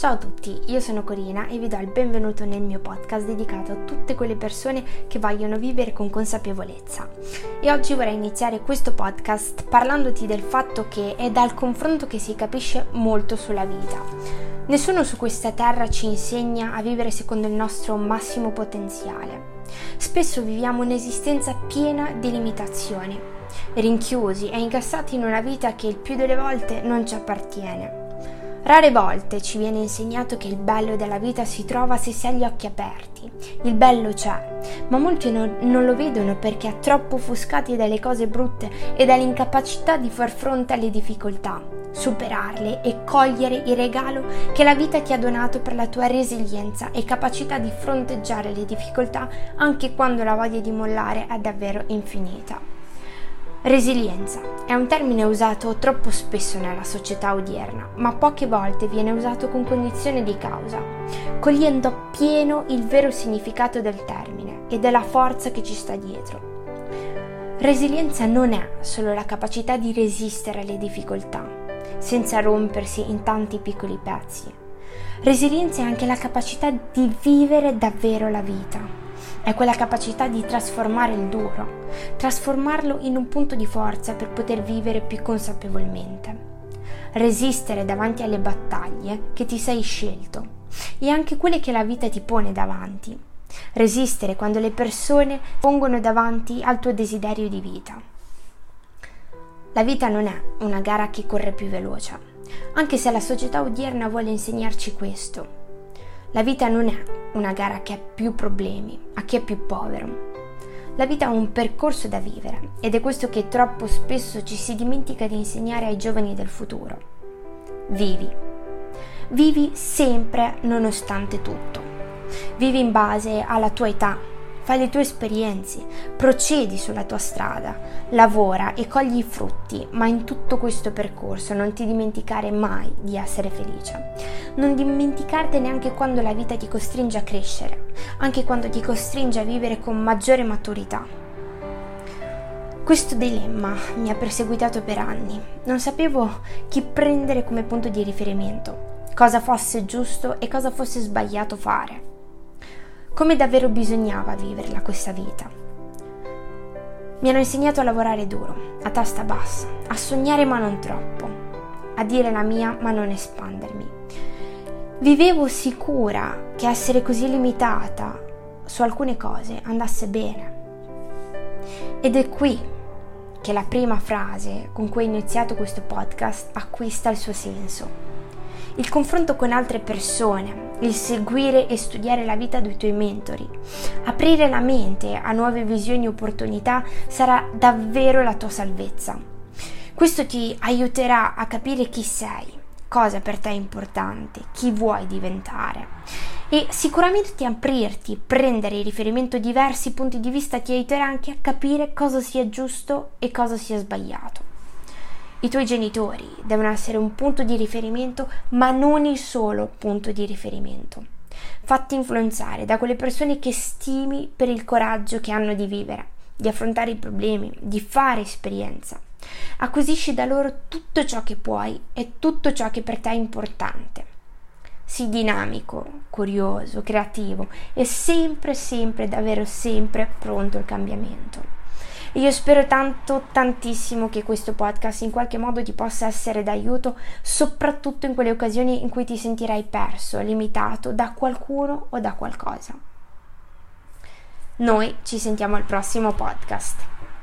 Ciao a tutti, io sono Corina e vi do il benvenuto nel mio podcast dedicato a tutte quelle persone che vogliono vivere con consapevolezza. E oggi vorrei iniziare questo podcast parlandoti del fatto che è dal confronto che si capisce molto sulla vita. Nessuno su questa terra ci insegna a vivere secondo il nostro massimo potenziale. Spesso viviamo un'esistenza piena di limitazioni, rinchiusi e incassati in una vita che il più delle volte non ci appartiene. Rare volte ci viene insegnato che il bello della vita si trova se si ha gli occhi aperti. Il bello c'è, ma molti non, non lo vedono perché troppo offuscati dalle cose brutte e dall'incapacità di far fronte alle difficoltà, superarle e cogliere il regalo che la vita ti ha donato per la tua resilienza e capacità di fronteggiare le difficoltà anche quando la voglia di mollare è davvero infinita. Resilienza è un termine usato troppo spesso nella società odierna, ma poche volte viene usato con cognizione di causa, cogliendo appieno il vero significato del termine e della forza che ci sta dietro. Resilienza non è solo la capacità di resistere alle difficoltà, senza rompersi in tanti piccoli pezzi. Resilienza è anche la capacità di vivere davvero la vita è quella capacità di trasformare il duro, trasformarlo in un punto di forza per poter vivere più consapevolmente. Resistere davanti alle battaglie che ti sei scelto e anche quelle che la vita ti pone davanti. Resistere quando le persone pongono davanti al tuo desiderio di vita. La vita non è una gara che corre più veloce, anche se la società odierna vuole insegnarci questo. La vita non è una gara a chi ha più problemi, a chi è più povero. La vita è un percorso da vivere ed è questo che troppo spesso ci si dimentica di insegnare ai giovani del futuro. Vivi. Vivi sempre nonostante tutto. Vivi in base alla tua età, fai le tue esperienze, procedi sulla tua strada, lavora e cogli i frutti, ma in tutto questo percorso non ti dimenticare mai di essere felice. Non dimenticarti neanche quando la vita ti costringe a crescere, anche quando ti costringe a vivere con maggiore maturità. Questo dilemma mi ha perseguitato per anni. Non sapevo chi prendere come punto di riferimento, cosa fosse giusto e cosa fosse sbagliato fare come davvero bisognava viverla questa vita. Mi hanno insegnato a lavorare duro, a testa bassa, a sognare ma non troppo, a dire la mia ma non espandermi. Vivevo sicura che essere così limitata su alcune cose andasse bene. Ed è qui che la prima frase con cui ho iniziato questo podcast acquista il suo senso. Il confronto con altre persone, il seguire e studiare la vita dei tuoi mentori. Aprire la mente a nuove visioni e opportunità sarà davvero la tua salvezza. Questo ti aiuterà a capire chi sei, cosa per te è importante, chi vuoi diventare. E sicuramente aprirti, prendere in riferimento diversi punti di vista ti aiuterà anche a capire cosa sia giusto e cosa sia sbagliato. I tuoi genitori devono essere un punto di riferimento, ma non il solo punto di riferimento. Fatti influenzare da quelle persone che stimi per il coraggio che hanno di vivere, di affrontare i problemi, di fare esperienza. Acquisisci da loro tutto ciò che puoi e tutto ciò che per te è importante. Sii dinamico, curioso, creativo e sempre, sempre, davvero sempre pronto al cambiamento. Io spero tanto, tantissimo che questo podcast in qualche modo ti possa essere d'aiuto, soprattutto in quelle occasioni in cui ti sentirai perso, limitato da qualcuno o da qualcosa. Noi ci sentiamo al prossimo podcast.